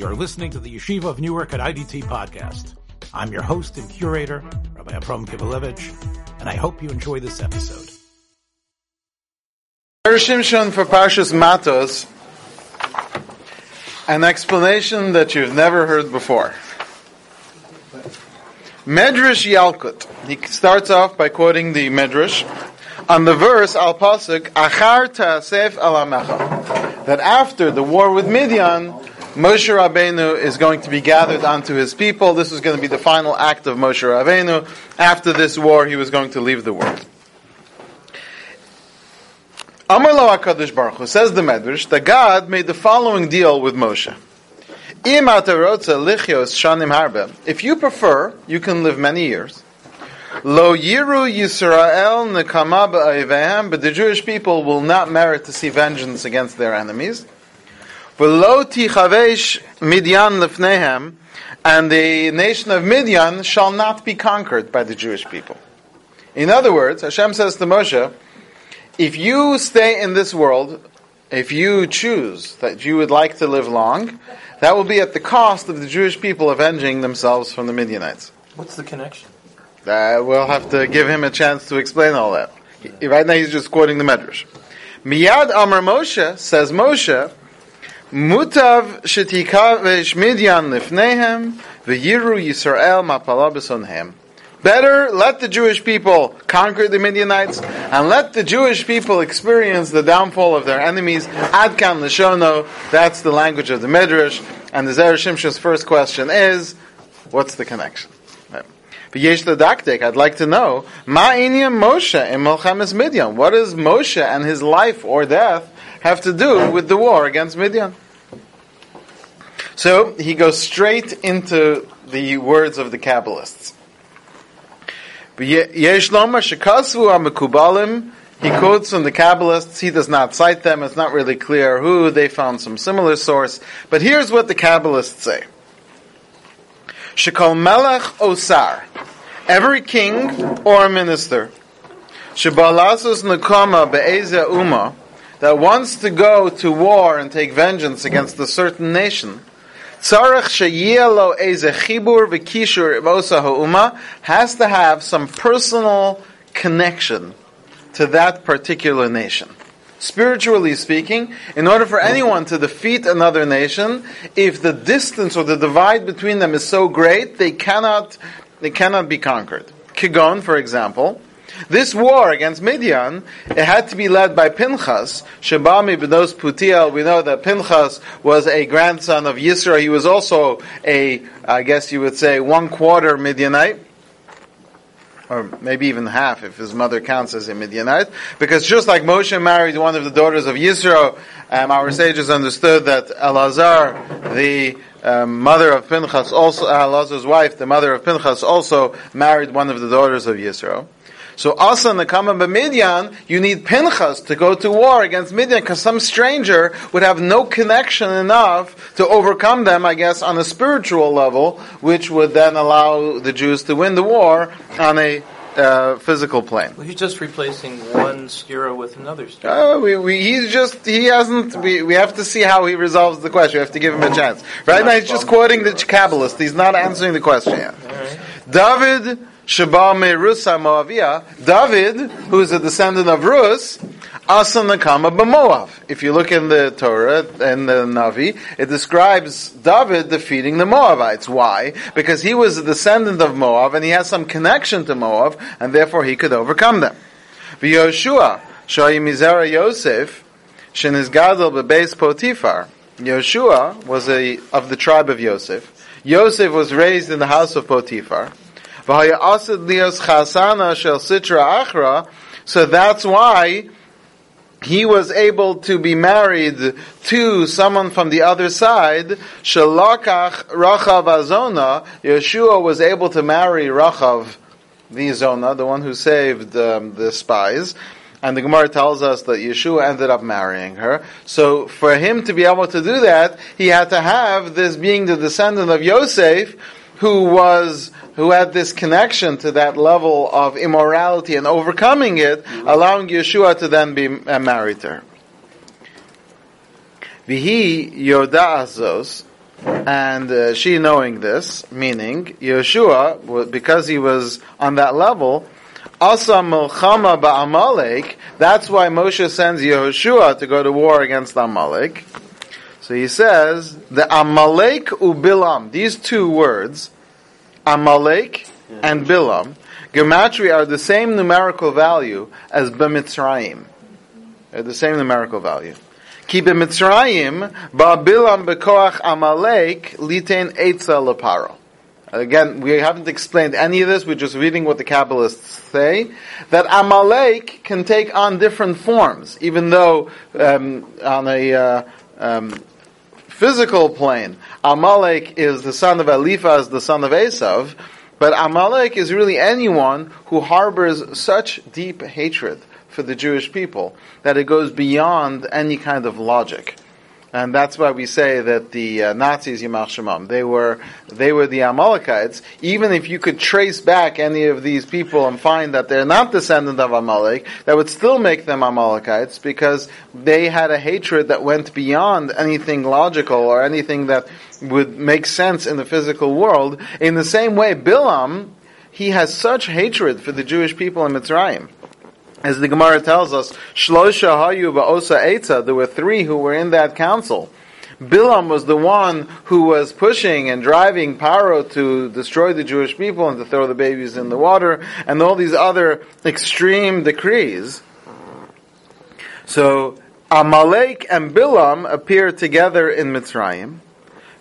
You're listening to the Yeshiva of Newark at IDT podcast. I'm your host and curator, Rabbi Abram Kibalevich, and I hope you enjoy this episode. Shimshon for Parshas Matos, an explanation that you've never heard before. Medrash Yalkut. He starts off by quoting the Medrash on the verse Al Pasuk Achar Ta'asef Alamecha. That after the war with Midian, Moshe Rabbeinu is going to be gathered onto his people. This is going to be the final act of Moshe Rabbeinu. After this war, he was going to leave the world. Amar Lo HaKadosh Baruch Hu, says the Medrash, that God made the following deal with Moshe. If you prefer, you can live many years. Lo yiru Yisrael nekama but the Jewish people will not merit to see vengeance against their enemies. V'lo tichavesh Midian lefnehem, and the nation of Midian shall not be conquered by the Jewish people. In other words, Hashem says to Moshe, if you stay in this world, if you choose that you would like to live long, that will be at the cost of the Jewish people avenging themselves from the Midianites. What's the connection? Uh, we'll have to give him a chance to explain all that. He, right now he's just quoting the Medrash. Miyad Amar Moshe, says Moshe, Mutav shetikavesh Midian lifnehem, v'yiru Yisrael mapalabesonhem. Better let the Jewish people conquer the Midianites and let the Jewish people experience the downfall of their enemies. Adkan Lishono, that's the language of the Midrash. And the Zera Shimshon's first question is, what's the connection? V'yesh Daktek, I'd like to know, Ma Moshe in Melchemes Midian? What is Moshe and his life or death have to do with the war against Midian? So he goes straight into the words of the Kabbalists. He quotes from the Kabbalists. He does not cite them. It's not really clear who. They found some similar source. But here's what the Kabbalists say. Shekol Melech Osar. Every king or minister. Shebalasus Nakama Be'ezeh Uma. That wants to go to war and take vengeance against a certain nation has to have some personal connection to that particular nation. Spiritually speaking, in order for anyone to defeat another nation, if the distance or the divide between them is so great, they cannot, they cannot be conquered. Kigon, for example, this war against Midian, it had to be led by Pinchas. Shabami b'nos Putiel, we know that Pinchas was a grandson of Yisro. He was also a, I guess you would say, one quarter Midianite or maybe even half if his mother counts as a Midianite, because just like Moshe married one of the daughters of Yisro, um, our sages understood that Elazar, the um, mother of Pinchas, also Elazar's wife, the mother of Pinchas, also married one of the daughters of Yisro. So Asa Nakama Midian, you need Pinchas to go to war against Midian because some stranger would have no connection enough to overcome them, I guess, on a spiritual level, which would then allow the Jews to win the war on a uh, physical plane. Well, he's just replacing one skira with another skira. Oh, we, we, he's just, he hasn't, we, we have to see how he resolves the question. We have to give him a chance. Right now he's just quoting the Kabbalist. He's not answering the question yet. David Sheba Rusa Moavia, David, who is a descendant of Rus, Asa Nakama B'Moav. If you look in the Torah and the Navi, it describes David defeating the Moavites. Why? Because he was a descendant of Moab and he has some connection to Moab, and therefore he could overcome them. V'Yoshua, Shoyi Mizera Yosef, Sheniz Gadol Bebeis Potifar. Yoshua was a, of the tribe of Yosef. Yosef was raised in the house of Potiphar. So that's why he was able to be married to someone from the other side. Shalakach Rachav Azona. Yeshua was able to marry Rachav, the Zona, the one who saved um, the spies. And the Gemara tells us that Yeshua ended up marrying her. So for him to be able to do that, he had to have this being the descendant of Yosef, who was who had this connection to that level of immorality and overcoming it, allowing Yeshua to then be married to her. Vihi Yoda Azos, And uh, she knowing this, meaning Yeshua, because he was on that level, Asa Milchama Ba'amalek, that's why Moshe sends Yehoshua to go to war against Amalek. So he says, the Amalek uBilam, these two words, Amalek and Bilam, gematria are the same numerical value as B'Mitzrayim. They're the same numerical value. Ki b'Mitzrayim, ba'bilam b'koach Amalek, liten etza leparo. Again, we haven't explained any of this, we're just reading what the Kabbalists say, that Amalek can take on different forms, even though um, on a uh, um, physical plane, Amalek is the son of Eliphaz, the son of Esav, but Amalek is really anyone who harbors such deep hatred for the Jewish people that it goes beyond any kind of logic. And that's why we say that the uh, Nazis, Yamach Shemam, they were, they were the Amalekites. Even if you could trace back any of these people and find that they're not descendant of Amalek, that would still make them Amalekites because they had a hatred that went beyond anything logical or anything that would make sense in the physical world. In the same way, Bilam, he has such hatred for the Jewish people in Mitzrayim. As the Gemara tells us, Shlosha Hayu Ba'osa Eitza, there were three who were in that council. Bilam was the one who was pushing and driving Paro to destroy the Jewish people and to throw the babies in the water, and all these other extreme decrees. So, Amalek and Bilam appear together in Mitzrayim.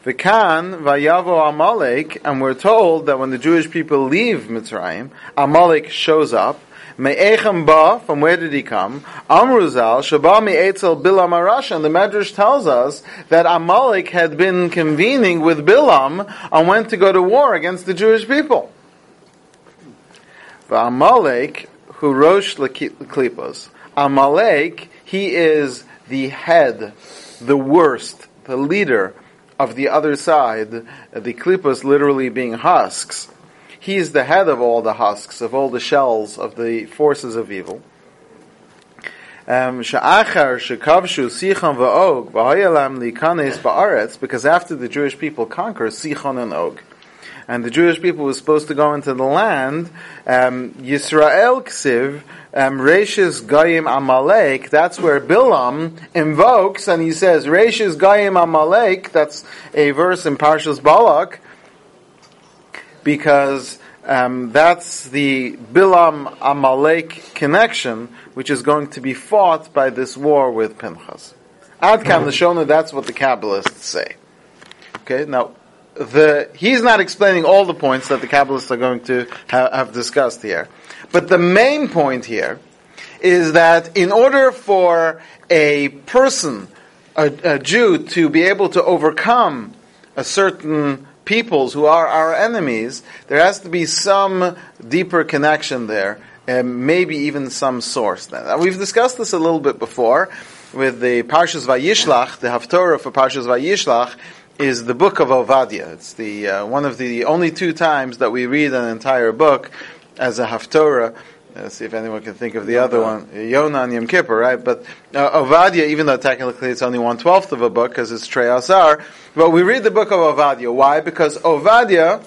V'kan vayavo Amalek, and we're told that when the Jewish people leave Mitzrayim, Amalek shows up, Me'echem ba, from where did he come? Amruzal, Shaba me'etzel Bilam Arash, and the Medrash tells us that Amalek had been convening with Bilam and went to go to war against the Jewish people. Amalek, who rosh klipos, Amalek, he is the head, the worst, the leader of the other side, the klipos literally being husks. He is the head of all the husks, of all the shells of the forces of evil. Um, because after the Jewish people conquer Sichon and Og, and the Jewish people were supposed to go into the land, um, Yisrael Ksiv, um, Rashis Goyim Amalek, that's where Bilam invokes, and he says, Rashis Goyim Amalek, that's a verse in Parshas Balak, because um, that's the Bilam Amalek connection, which is going to be fought by this war with Pinchas. Ad Kam that's what the Kabbalists say. Okay, now the he's not explaining all the points that the Kabbalists are going to ha- have discussed here, but the main point here is that in order for a person, a, a Jew, to be able to overcome a certain peoples who are our enemies, there has to be some deeper connection there, and maybe even some source. Now, we've discussed this a little bit before with the Parshas Vayishlach, the Haftorah for Parshas Vayishlach is the book of Ovadia. It's the uh, one of the only two times that we read an entire book as a Haftorah. Let's see if anyone can think of the other one. Yonah and Yom Kippur, right? But uh, Ovadia, even though technically it's only one twelfth of a book because it's Asar, but we read the book of Ovadia. Why? Because Ovadia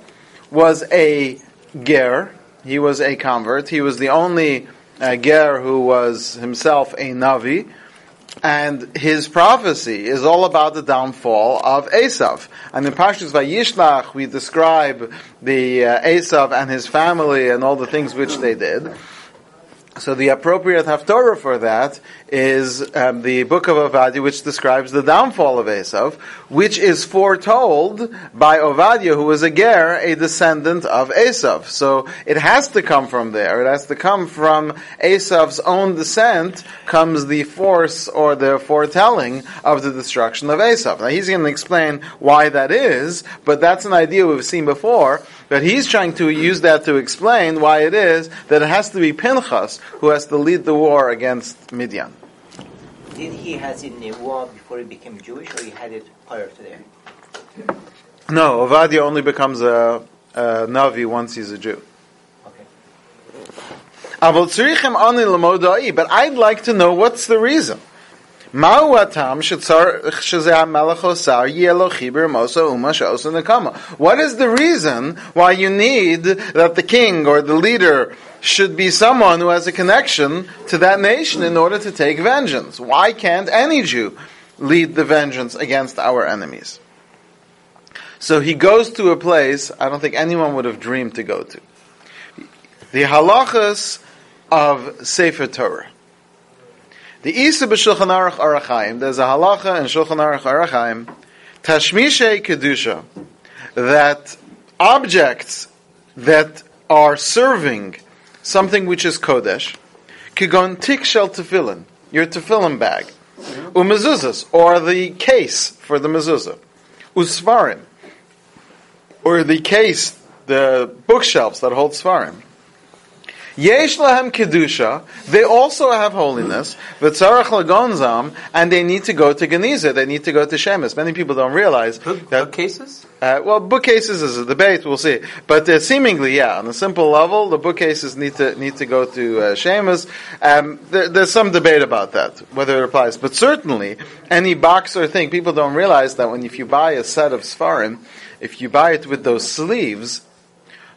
was a ger. He was a convert. He was the only uh, ger who was himself a navi. And his prophecy is all about the downfall of Esav. And in Parshas Vayishlach, we describe the uh, Esav and his family and all the things which they did. So the appropriate haftorah for that is um, the book of Ovadia, which describes the downfall of Esav, which is foretold by Ovadia, who was a ger, a descendant of Esav. So it has to come from there. It has to come from Esav's own descent comes the force or the foretelling of the destruction of Esav. Now he's going to explain why that is, but that's an idea we've seen before. But he's trying to use that to explain why it is that it has to be Pinchas who has to lead the war against Midian. Did he has it in the war before he became Jewish, or he had it prior to that? No, Ovadia only becomes a, a Navi once he's a Jew. Okay. But I'd like to know what's the reason. What is the reason why you need that the king or the leader should be someone who has a connection to that nation in order to take vengeance? Why can't any Jew lead the vengeance against our enemies? So he goes to a place I don't think anyone would have dreamed to go to. The halachas of Sefer Torah. The Isa b'Shulchan Aruch Orach Chaim, there's a halacha in Shulchan Aruch Orach Chaim, Tashmishe Kedusha, that objects that are serving something which is Kodesh, kigon tikshel tefillin, your tefillin bag, mm-hmm. umezuzas, or the case for the mezuzah, usvarim, or the case, the bookshelves that hold svarim. Yesh lahem kedusha. They also have holiness. V'tzarach lagonzam, and they need to go to Geniza. They need to go to Shemus. Many people don't realize Book, that. bookcases? Uh, well, bookcases is a debate. We'll see, but uh, seemingly, yeah, on a simple level, the bookcases need to need to go to uh, Shemus. Um, there, there's some debate about that whether it applies, but certainly any box or thing, people don't realize that when if you buy a set of Sfarim, if you buy it with those sleeves.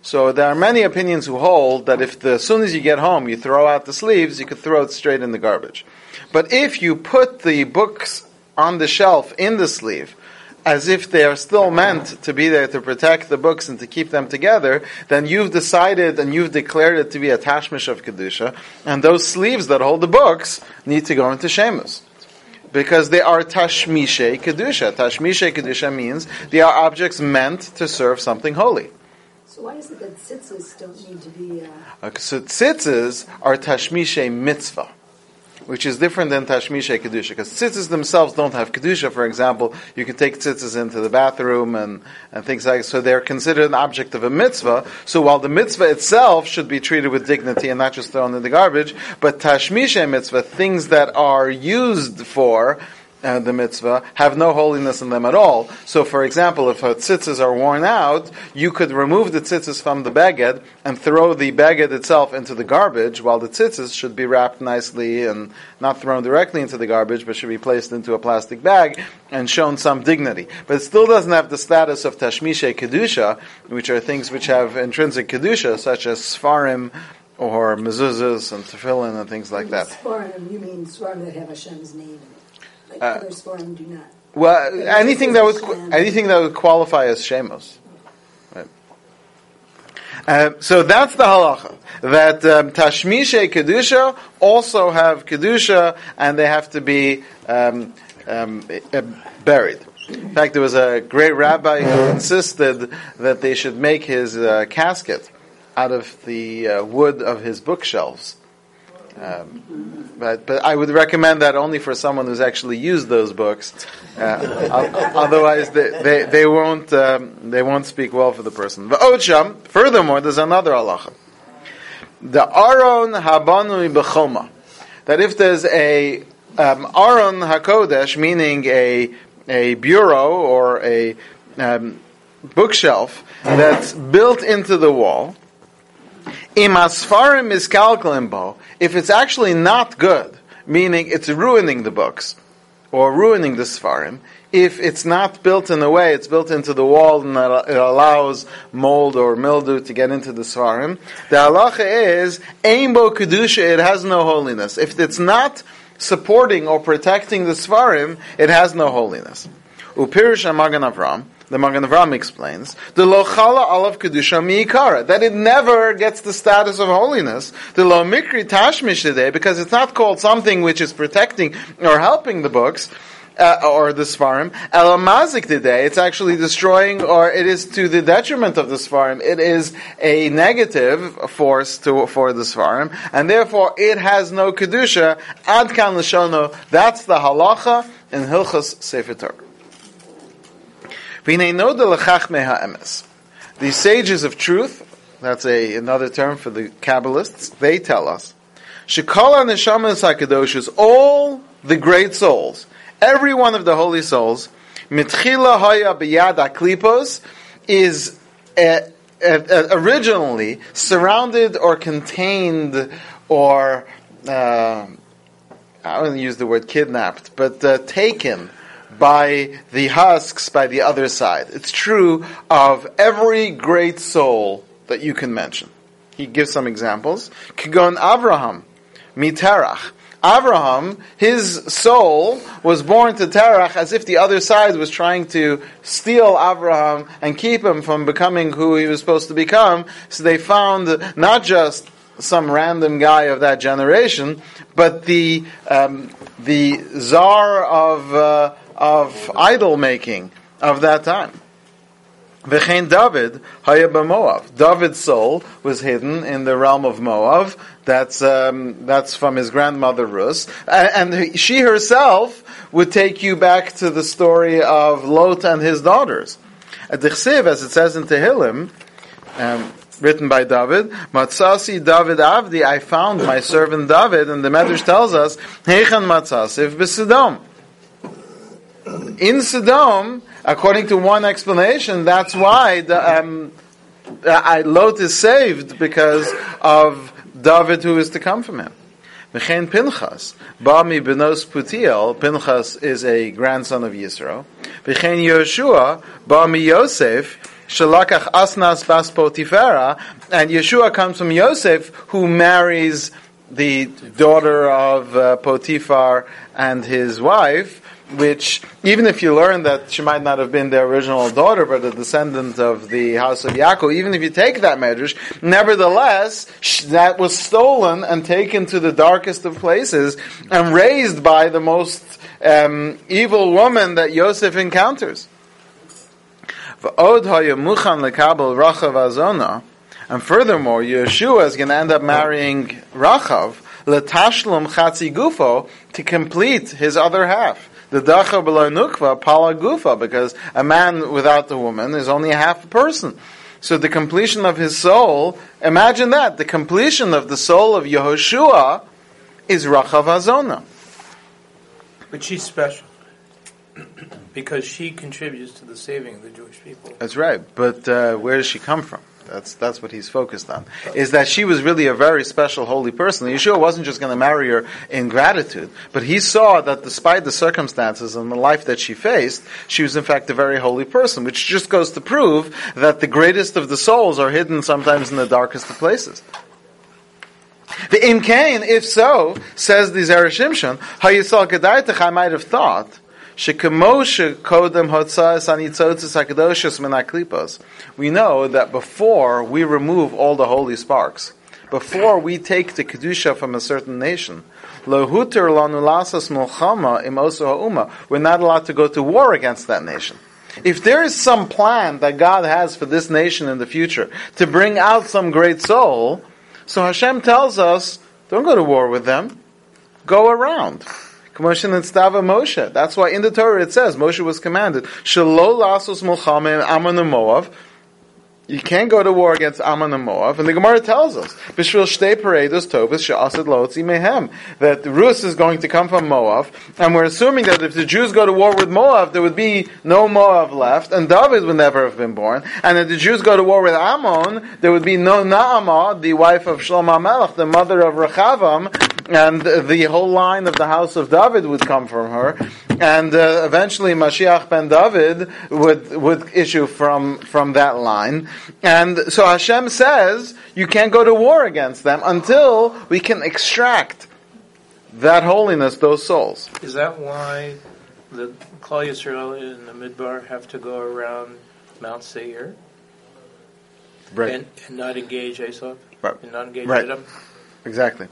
So there are many opinions who hold that if the, as soon as you get home you throw out the sleeves, you could throw it straight in the garbage. But if you put the books on the shelf in the sleeve, as if they are still meant to be there to protect the books and to keep them together, then you've decided and you've declared it to be a tashmish of kedusha, and those sleeves that hold the books need to go into shemus. Because they are tashmishe kedusha. Tashmishe kedusha means they are objects meant to serve something holy. So why is it that tzitzis don't need to be? Uh, Uh, So tzitzis are tashmishe mitzvah, which is different than tashmishe kedusha. Because tzitzis themselves don't have kedusha. For example, you can take tzitzis into the bathroom and, and things like. So they're considered an object of a mitzvah. So while the mitzvah itself should be treated with dignity and not just thrown in the garbage, but tashmishe mitzvah, things that are used for. Uh, the mitzvah have no holiness in them at all. So, for example, if her tzitzis are worn out, you could remove the tzitzis from the beged and throw the beged itself into the garbage, while the tzitzis should be wrapped nicely and not thrown directly into the garbage, but should be placed into a plastic bag and shown some dignity. But it still doesn't have the status of tashmishe kedusha, which are things which have intrinsic kedusha, such as sfarim or mezuzahs and tefillin and things like that. Svarim, you mean svarim that have Hashem's name Uh, other svarim do not. Well, anything that would anything that would qualify as shemos. Right. Um, so that's the halacha that um, tashmishe kedusha also have kedusha and they have to be um, um, uh, buried. In fact, there was a great rabbi who insisted that they should make his uh, casket out of the uh, wood of his bookshelves. Um, but but I would recommend that only for someone who's actually used those books. Uh, otherwise, they, they, they won't um, they won't speak well for the person. V'odsham. Furthermore, there's another halacha. The aron habanu bechoma. That if there's a um, aron hakodesh, meaning a a bureau or a um, bookshelf that's built into the wall. Imasfarim is kalkalimbo. If it's actually not good, meaning it's ruining the books or ruining the sfarim, if it's not built in a way, it's built into the wall and it allows mold or mildew to get into the sfarim, the halacha is aimbo kedusha. It has no holiness. If it's not supporting or protecting the sfarim, it has no holiness. Upirish Magen Avram. The Magen Avram explains the lochala alav kedusha miikara that it never gets the status of holiness. The lo mikri tashmish today because it's not called something which is protecting or helping the books. Uh, or the Svarim. Elamazik today, it's actually destroying, or it is to the detriment of the Svarim. It is a negative force to, for the Svarim, and therefore it has no Kedusha. Ad kan l'shono, that's the halacha in Hilchas Sefer Torah. The sages of truth, that's a, another term for the Kabbalists, they tell us, Shekala neshamas hakadoshas, all the great souls, every one of the holy souls, mitchila haya biyad aklipos, is uh, uh, originally surrounded or contained or uh, I wouldn't use the word kidnapped, but uh, taken by the husks by the other side. It's true of every great soul that you can mention. He gives some examples. Kigon Avraham, Miterach. Avraham, his soul was born to Terach as if the other side was trying to steal Avraham and keep him from becoming who he was supposed to become. So they found not just some random guy of that generation, but the um, the czar of uh, of idol making of that time. V'chein David haya Moab. David's soul was hidden in the realm of Moab. That's um, that's from his grandmother Rus, and, she herself would take you back to the story of Lot and his daughters. At as it says in Tehillim, um, written by David, Matzasi David Avdi, I found my servant David, and the Medrash tells us, Heichan Matzasiv b'Sidom. In Sodom, according to one explanation, that's why the, um, uh, Lot is saved because of David who is to come from him. Mechen Pinchas, Bami Benos Putiel, Pinchas is a grandson of Yisro. Mechen Yeshua, Bami Yosef, Shalakach Asnas Bas Potifera, and Yeshua comes from Yosef, who marries the daughter of uh, Potiphar and his wife, which even if you learn that she might not have been the original daughter, but a descendant of the house of Yaakov, even if you take that medrash, nevertheless, that was stolen and taken to the darkest of places and raised by the most um, evil woman that Yosef encounters. And furthermore, Yeshua is going to end up marrying Rachav, Latashlam Chatzi Gufo, to complete his other half the dacha below nukva pala gufa, because a man without the woman is only a half a person. So the completion of his soul, imagine that, the completion of the soul of Yehoshua is Rachav Azona. But she's special. because she contributes to the saving of the Jewish people. That's right. But uh, where does she come from? That's that's what he's focused on. Is that she was really a very special holy person. Yeshua wasn't just going to marry her in gratitude, but he saw that despite the circumstances and the life that she faced, she was in fact a very holy person, which just goes to prove that the greatest of the souls are hidden sometimes in the darkest of places. The Imkain, if so, says the Zera Shimshon, Hayisal Gedaitach, I might have thought we know that before we remove all the holy sparks, before we take the kedusha from a certain nation, we're not allowed to go to war against that nation. If there is some plan that God has for this nation in the future to bring out some great soul, so Hashem tells us, don't go to war with them. Go around. Commotion and Stava Moshe. That's why in the Torah it says Moshe was commanded, Shalol lasos mulchamim aman Moav, you can't go to war against Ammon and Moab, and the Gemara tells us, shtei paredos lotzi mehem, that Rus is going to come from Moab, and we're assuming that if the Jews go to war with Moab, there would be no Moab left, and David would never have been born, and if the Jews go to war with Ammon, there would be no Naamah, the wife of Shlomo Melech, the mother of Rechavam, and the whole line of the house of David would come from her, and uh, eventually Mashiach ben David would would issue from from that line. And so Hashem says you can't go to war against them until we can extract that holiness, those souls. Is that why the Klal Yisrael in the Midbar have to go around Mount Seir? Right. And, and not engage Esau? Right. And not engage Right. Edom? Exactly.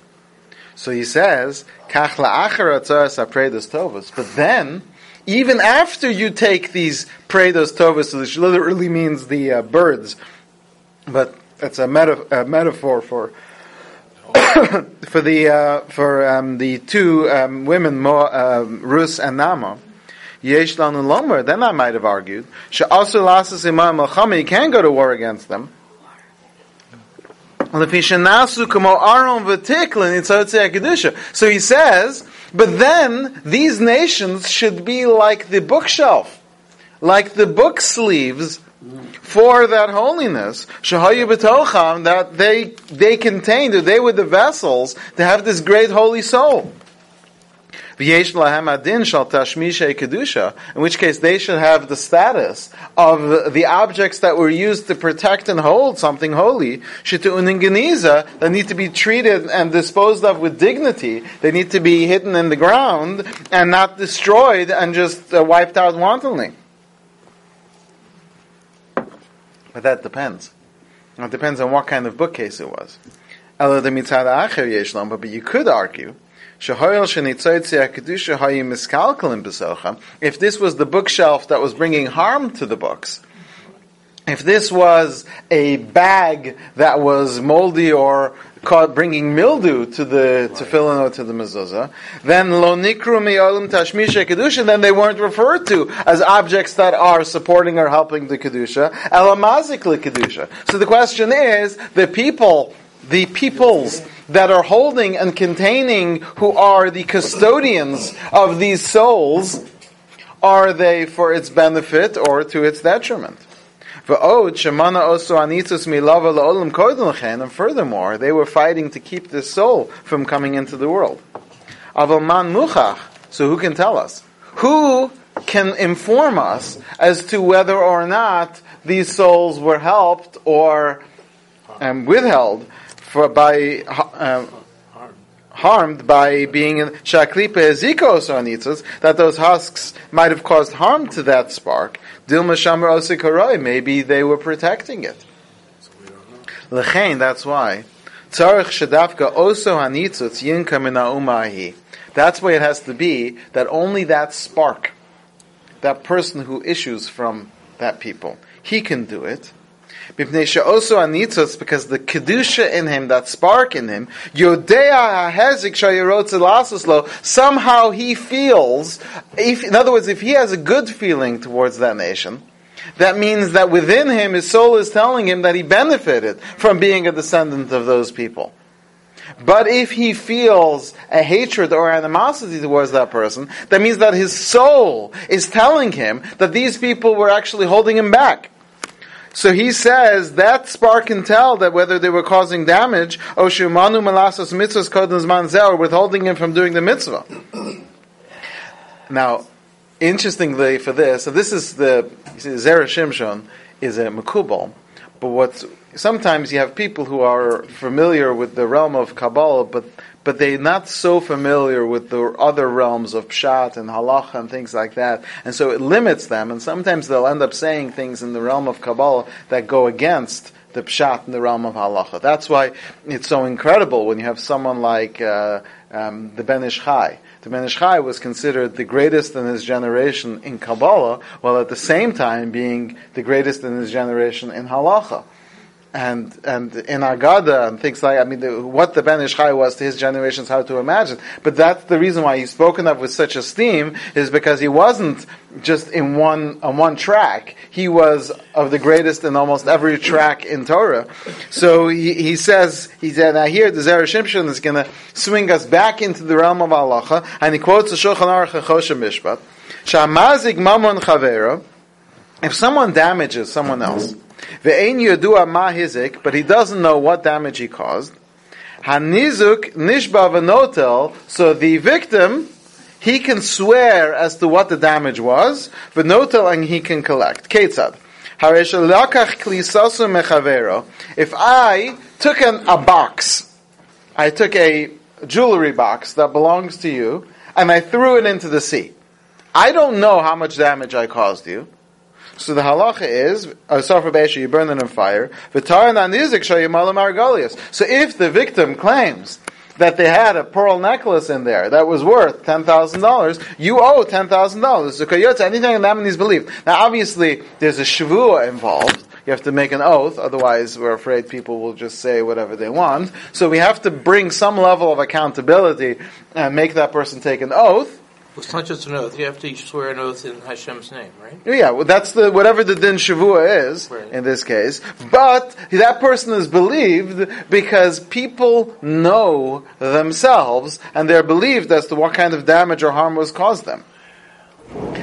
So he says, "Kach la'achar atzaras apredos tovos." But then, even after you take these predos tovos, which literally means the uh, birds, but it's a, meta- a metaphor for for the uh, for um, the two um, women, Mo, um, Rus and Naamah. Yesh lanu lomer. Then I might have argued, she'asu lasas imam malchama. You can go to war against them. So he says, but then these nations should be like the bookshelf, like the book sleeves for that holiness. That they, they contained, they were the vessels to have this great holy soul. Kedusha, in which case they should have the status of the objects that were used to protect and hold something holy, shitu'unin geniza, that need to be treated and disposed of with dignity. They need to be hidden in the ground and not destroyed and just uh, wiped out wantonly. But that depends. It depends on what kind of bookcase it was. But you could argue shehoyel shenitzotzi kedusha hayim miskalkelim besocha. If this was the bookshelf that was bringing harm to the books, if this was a bag that was moldy or caught bringing mildew to the tefillin or to the mezuzah, then lo nikru mi'olim tashmisha kedusha, then they weren't referred to as objects that are supporting or helping the kedusha, elamazikli kedusha. So the question is, the people the peoples that are holding and containing who are the custodians of these souls, are they for its benefit or to its detriment? And furthermore, they were fighting to keep this soul from coming into the world. So who can tell us? Who can inform us as to whether or not these souls were helped or um, withheld for by uh, harmed by being in shaklipe zikos anitzos that those husks might have caused harm to that spark. Dilma shamar osikaroi, maybe they were protecting it. Lechain, that's why. Tzarich shadafka oso hanitzos yinka min That's why it has to be that only that spark, that person who issues from that people, he can do it also anitzos because the kedusha in him, that spark in him, yodea hahezik lo. Somehow he feels, if, in other words, if he has a good feeling towards that nation, that means that within him, his soul is telling him that he benefited from being a descendant of those people. But if he feels a hatred or animosity towards that person, that means that his soul is telling him that these people were actually holding him back. So he says that spark can tell that whether they were causing damage, or shumanu malasos mitzvahs kodens manzel, or withholding him from doing the mitzvah. Now, interestingly for this, so this is the, Zera Shimshon is a makubal, but what's, sometimes you have people who are familiar with the realm of Kabbalah, but but they're not so familiar with the other realms of pshat and halacha and things like that, and so it limits them. And sometimes they'll end up saying things in the realm of Kabbalah that go against the pshat in the realm of halacha. That's why it's so incredible when you have someone like uh, um, the Ben Ish Chai. The Ben Ish Chai was considered the greatest in his generation in Kabbalah, while at the same time being the greatest in his generation in halacha and and in Agada and things like I mean the, what the Ben Ish Chai was to his generation is hard to imagine. But that's the reason why he's spoken of with such esteem is because he wasn't just in one on one track. He was of the greatest in almost every track in Torah. So he, he says he said now here the Zera Shimshon is going to swing us back into the realm of halacha, and he quotes the Shulchan Aruch Choshen Mishpat. Mamon. If someone damages someone else. Ve'ein yodua ma hizik, but he doesn't know what damage he caused. Hanizuk nishba v'notel, so the victim, he can swear as to what the damage was, v'notel, and he can collect. Ketzad. If I took an, a box, I took a jewelry box that belongs to you, and I threw it into the sea. I don't know how much damage I caused you. So the halacha is, a Asafar Beisha, you burn it in fire. So if the victim claims that they had a pearl necklace in there that was worth ten thousand dollars, you owe ten thousand dollars. So anything in that is believed. Now, obviously, there's a shavua involved. You have to make an oath, otherwise, we're afraid people will just say whatever they want. So we have to bring some level of accountability and make that person take an oath. It's not just an oath. You have to swear an oath in Hashem's name, right? Yeah, well, that's the whatever the din shavua is right. in this case. But that person is believed because people know themselves and they're believed as to what kind of damage or harm was caused them.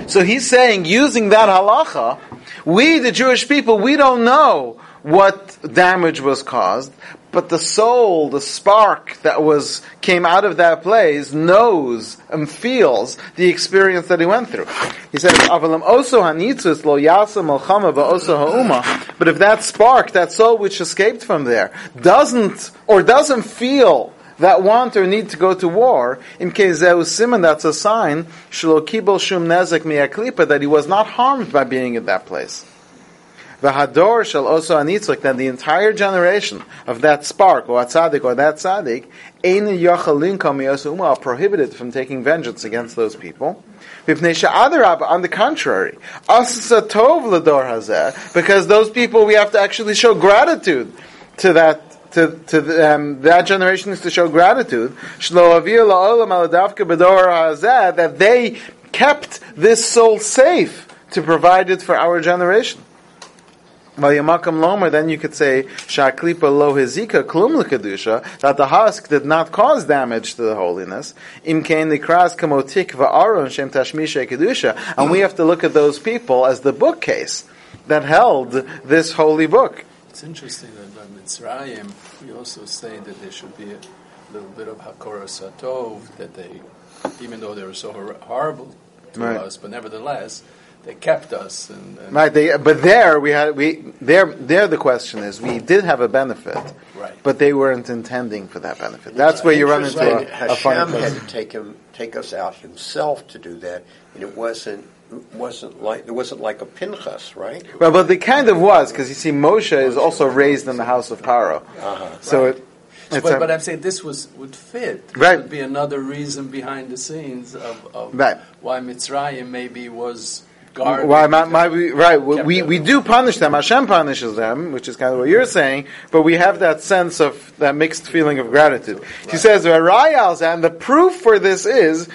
So he's saying, using that halacha, we, the Jewish people, we don't know what damage was caused, but the soul, the spark that was came out of that place, knows and feels the experience that he went through. He says. But if that spark, that soul which escaped from there, doesn't or doesn't feel that want or need to go to war, in case there was simon, that's a sign, that he was not harmed by being in that place. V'hador shall also anitzlik, that the entire generation of that spark, or tzaddik, or that tzaddik, ein yachal are prohibited from taking vengeance against those people. On the contrary, because those people we have to actually show gratitude to that to, to um, that generation is to show gratitude. That they kept this soul safe to provide it for our generation. Lomer, then you could say shaklipa lo hezika klum lekadusha that the husk did not cause damage to the holiness. Imkain nikras kamotik va'aron shem tashmisha kedusha, and we have to look at those people as the bookcase that held this holy book. It's interesting that by Mitzrayim we also say that there should be a little bit of hakora satov that they, even though they were so horrible to Right. us, but nevertheless they kept us. And, and Right, they, but there we had we there there the question is we did have a benefit, Right. But they weren't intending for that benefit. That's where you run into a, a Hashem had to take him, take us out himself to do that, and it wasn't wasn't like it wasn't like a Pinchas, right? Well, but it kind of was because you see, Moshe is also raised in the house of Paro, uh-huh. so it. It's but, a- but I'm saying this was would fit. This Right. would be another reason behind the scenes of, of Right. why Mitzrayim maybe was guarded. Why my, my, we- right? We, we we do punish them. Hashem punishes them, which is kind of what you're saying. But we have that sense of that mixed feeling of gratitude. He says, and the proof for this is.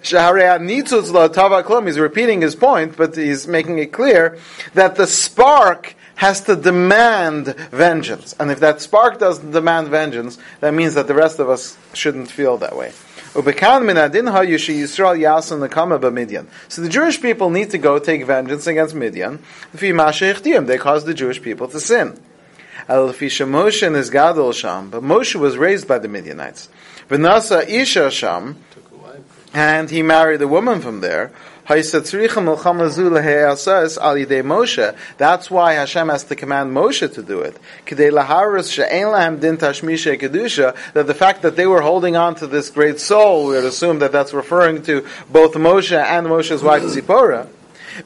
Shaharei nitzutz lo tava klum. He's repeating his point, but he's making it clear that the spark has to demand vengeance. And if that spark doesn't demand vengeance, that means that the rest of us shouldn't feel that way. So the Jewish people need to go take vengeance against Midian. They caused the Jewish people to sin. Sham, but Moshe was raised by the Midianites. And he married a woman from there. That's why Hashem has to command Moshe to do it. That the fact that they were holding on to this great soul, we would assume that that's referring to both Moshe and Moshe's wife Zipporah.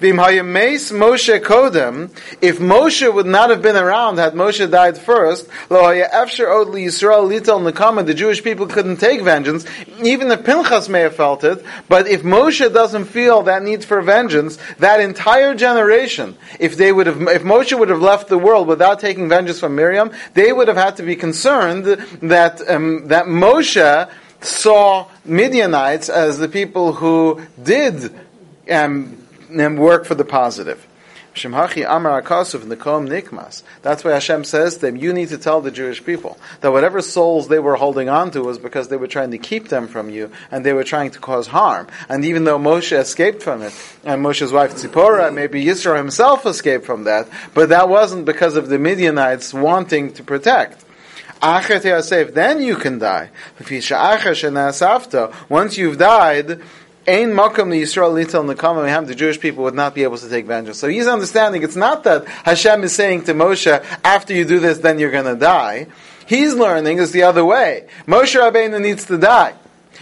V'im hayemes Moshe kodem, if Moshe would not have been around had Moshe died first, nekama, the Jewish people couldn't take vengeance, even if Pinchas may have felt it, but if Moshe doesn't feel that need for vengeance, that entire generation, if they would have, if Moshe would have left the world without taking vengeance from Midian, they would have had to be concerned that, um, that Moshe saw Midianites as the people who did, um, and work for the positive. Shemhachi Amar Akasuf Nikom Nikmas. That's why Hashem says to them, you need to tell the Jewish people that whatever souls they were holding on to was because they were trying to keep them from you and they were trying to cause harm. And even though Moshe escaped from it, and Moshe's wife Tzipporah, maybe Yisro himself escaped from that, but that wasn't because of the Midianites wanting to protect. Then you can die. Once you've died, Ein makam the Yisrael litel nekama meham, the Jewish people would not be able to take vengeance. So he's understanding it's not that Hashem is saying to Moshe, after you do this, then you're going to die. He's learning is the other way. Moshe Rabbeinu needs to die.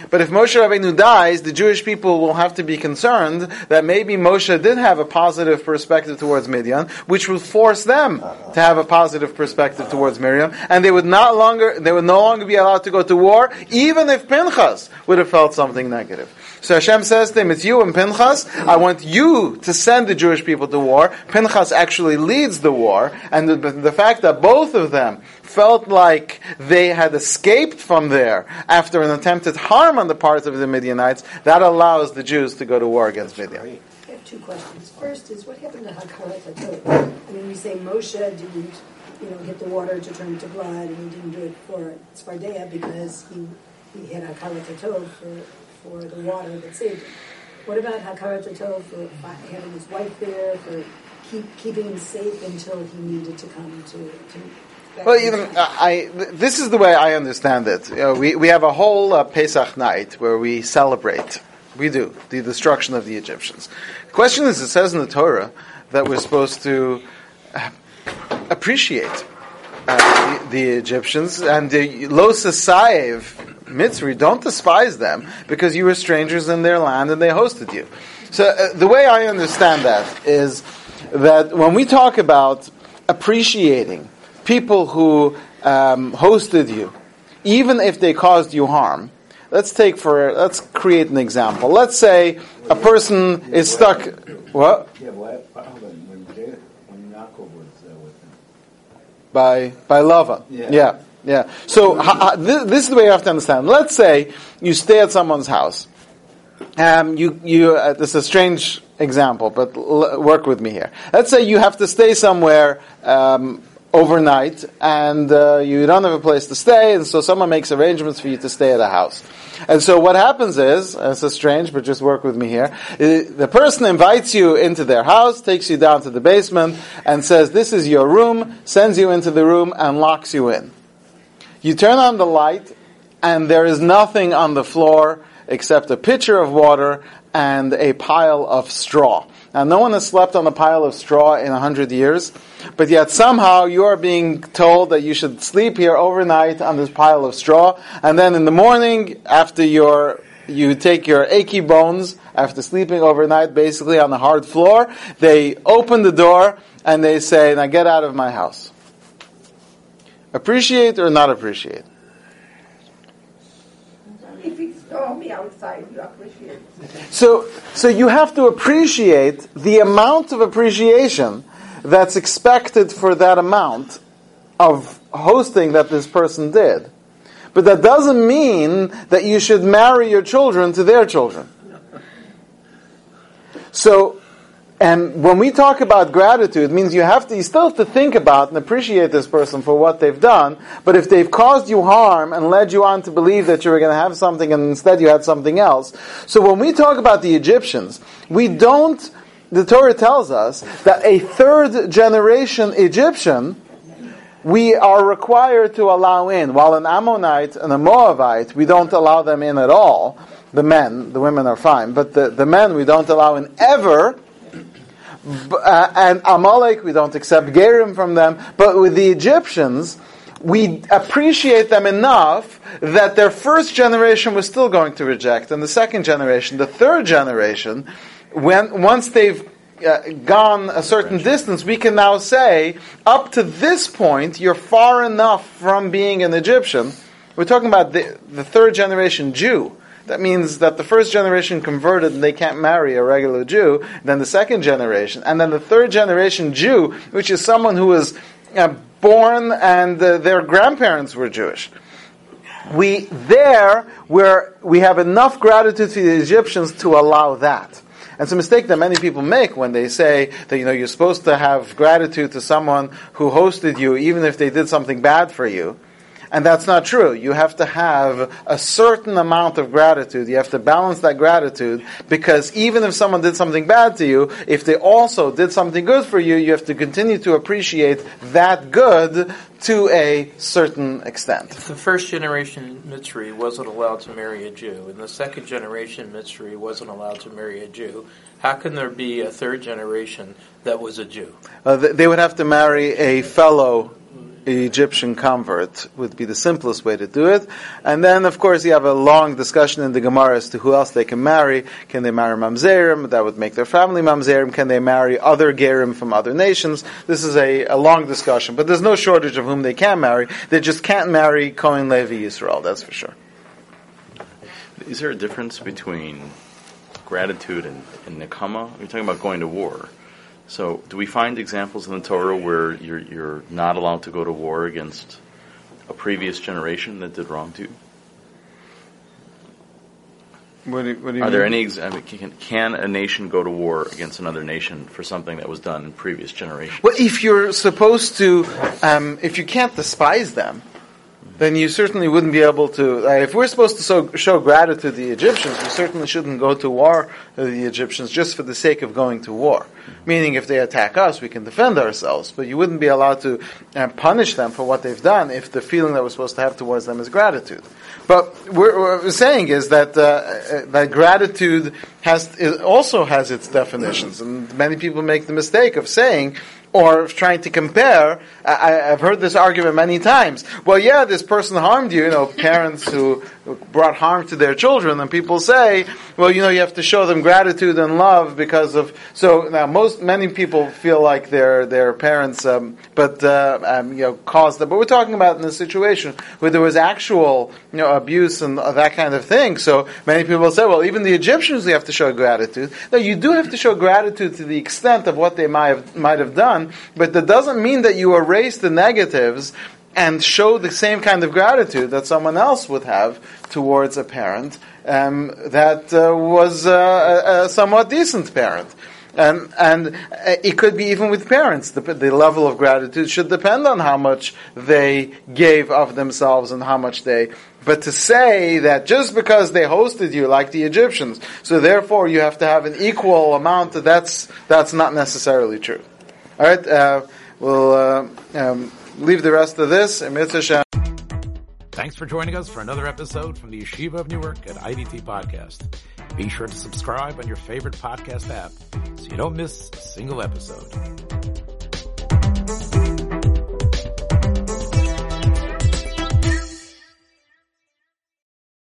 But if Moshe Rabbeinu dies, the Jewish people will have to be concerned that maybe Moshe did have a positive perspective towards Midian, which would force them to have a positive perspective towards Midian, and they would not longer, they would no longer be allowed to go to war, even if Pinchas would have felt something negative. So Hashem says to him, it's you and Pinchas, I want you to send the Jewish people to war. Pinchas actually leads the war, and the, the fact that both of them felt like they had escaped from there after an attempted harm on the part of the Midianites, that allows the Jews to go to war against Midian. I have two questions. First is what happened to Hakarat HaTov? I mean, we say Moshe didn't, you know, hit the water to turn to blood, and he didn't do it for Tzfardeya because he, he had Hakarat HaTov for, for the water that saved him. What about Hakarat HaTov for having his wife there, for keep, keeping him safe until he needed to come to, to Well, even I, I- this is the way I understand it. You know, we, we have a whole uh, Pesach night where we celebrate. We do the destruction of the Egyptians. The question is, it says in the Torah that we're supposed to uh, appreciate uh, the, Egyptians and the lo mitzri. Don't despise them because you were strangers in their land and they hosted you. So uh, the way I understand that is that when we talk about appreciating people who um, hosted you, even if they caused you harm. Let's take for let's create an example. Let's say a person is stuck. What? Yeah, what, what happened when, Ja- when Yaakov was there with him? By by Lavan. Yeah. yeah, yeah. So ha, ha, this, this is the way you have to understand. Let's say you stay at someone's house. Um, you you uh, this is a strange example, but l- work with me here. Let's say you have to stay somewhere. Um, Overnight, and uh, you don't have a place to stay, and so someone makes arrangements for you to stay at a house. And so what happens is, and this is strange, but just work with me here. uh, The person invites you into their house, takes you down to the basement, and says, "This is your room." Sends you into the room and locks you in. You turn on the light, and there is nothing on the floor except a pitcher of water and a pile of straw. Now, no one has slept on a pile of straw in a hundred years, but yet somehow you are being told that you should sleep here overnight on this pile of straw, and then in the morning, after your you take your achy bones after sleeping overnight, basically on the hard floor. They open the door and they say, "Now get out of my house." Appreciate or not appreciate? If it's oh, stormy outside, you appreciate it. So, so you have to appreciate the amount of appreciation that's expected for that amount of hosting that this person did. But that doesn't mean that you should marry your children to their children. So, and when we talk about gratitude, it means you have to, you still have to think about and appreciate this person for what they've done. But if they've caused you harm and led you on to believe that you were going to have something and instead you had something else. So when we talk about the Egyptians, we don't, the Torah tells us that a third generation Egyptian, we are required to allow in. While an Ammonite and a Moabite, we don't allow them in at all. The men, the women are fine, but the, the men we don't allow in ever. Uh, and Amalek, we don't accept Gerim from them. But with the Egyptians, we appreciate them enough that their first generation was still going to reject, and the second generation, the third generation, when once they've uh, gone a certain distance, we can now say, up to this point, you're far enough from being an Egyptian. We're talking about the, the third generation Jew. That means that the first generation converted and they can't marry a regular Jew, then the second generation, and then the third generation Jew, which is someone who was uh, born and uh, their grandparents were Jewish. We there where we have enough gratitude to the Egyptians to allow that. And it's a mistake that many people make when they say that you know you're supposed to have gratitude to someone who hosted you, even if they did something bad for you. And that's not true. You have to have a certain amount of gratitude. You have to balance that gratitude because even if someone did something bad to you, if they also did something good for you, you have to continue to appreciate that good to a certain extent. If the first generation Mitzri wasn't allowed to marry a Jew, and the second generation Mitzri wasn't allowed to marry a Jew, how can there be a third generation that was a Jew? Uh, they would have to marry a fellow Egyptian convert would be the simplest way to do it. And then, of course, you have a long discussion in the Gemara as to who else they can marry. Can they marry Mamzerim? That would make their family Mamzerim. Can they marry other Gerim from other nations? This is a, a long discussion, but there's no shortage of whom they can marry. They just can't marry Cohen Levi Yisrael, that's for sure. Is there a difference between gratitude and, and nekama? You're talking about going to war. So, do we find examples in the Torah where you're, you're not allowed to go to war against a previous generation that did wrong to you? What do, what do you Are there mean? any? ex- I mean, can, can a nation go to war against another nation for something that was done in previous generations? Well, if you're supposed to, um, if you can't despise them, then you certainly wouldn't be able to. Uh, if we're supposed to so, show gratitude to the Egyptians, we certainly shouldn't go to war with the Egyptians just for the sake of going to war. Meaning, if they attack us, we can defend ourselves, but you wouldn't be allowed to uh, punish them for what they've done if the feeling that we're supposed to have towards them is gratitude. But what we're saying is that uh, uh, that gratitude has also has its definitions, and many people make the mistake of saying or trying to compare. I, have heard this argument many times. Well, yeah, this person harmed you. You know, parents who brought harm to their children, and people say, well, you know, you have to show them gratitude and love because of. So now, most many people feel like their their parents, um, but uh, um, you know, caused them. But we're talking about in a situation where there was actual, you know, abuse and that kind of thing. So many people say, well, even the Egyptians, we have to show gratitude. No, you do have to show gratitude to the extent of what they might have might have done, but that doesn't mean that you erase the negatives and show the same kind of gratitude that someone else would have towards a parent um, that uh, was uh, a, a, somewhat decent parent. And, and uh, it could be even with parents. The, the level of gratitude should depend on how much they gave of themselves and how much they but to say that just because they hosted you like the Egyptians, so therefore you have to have an equal amount, that's, that's not necessarily true. Alright, uh, we'll uh, um, leave the rest of this. Thanks for joining us for another episode from the Yeshiva of Newark at IDT Podcast. Be sure to subscribe on your favorite podcast app so you don't miss a single episode.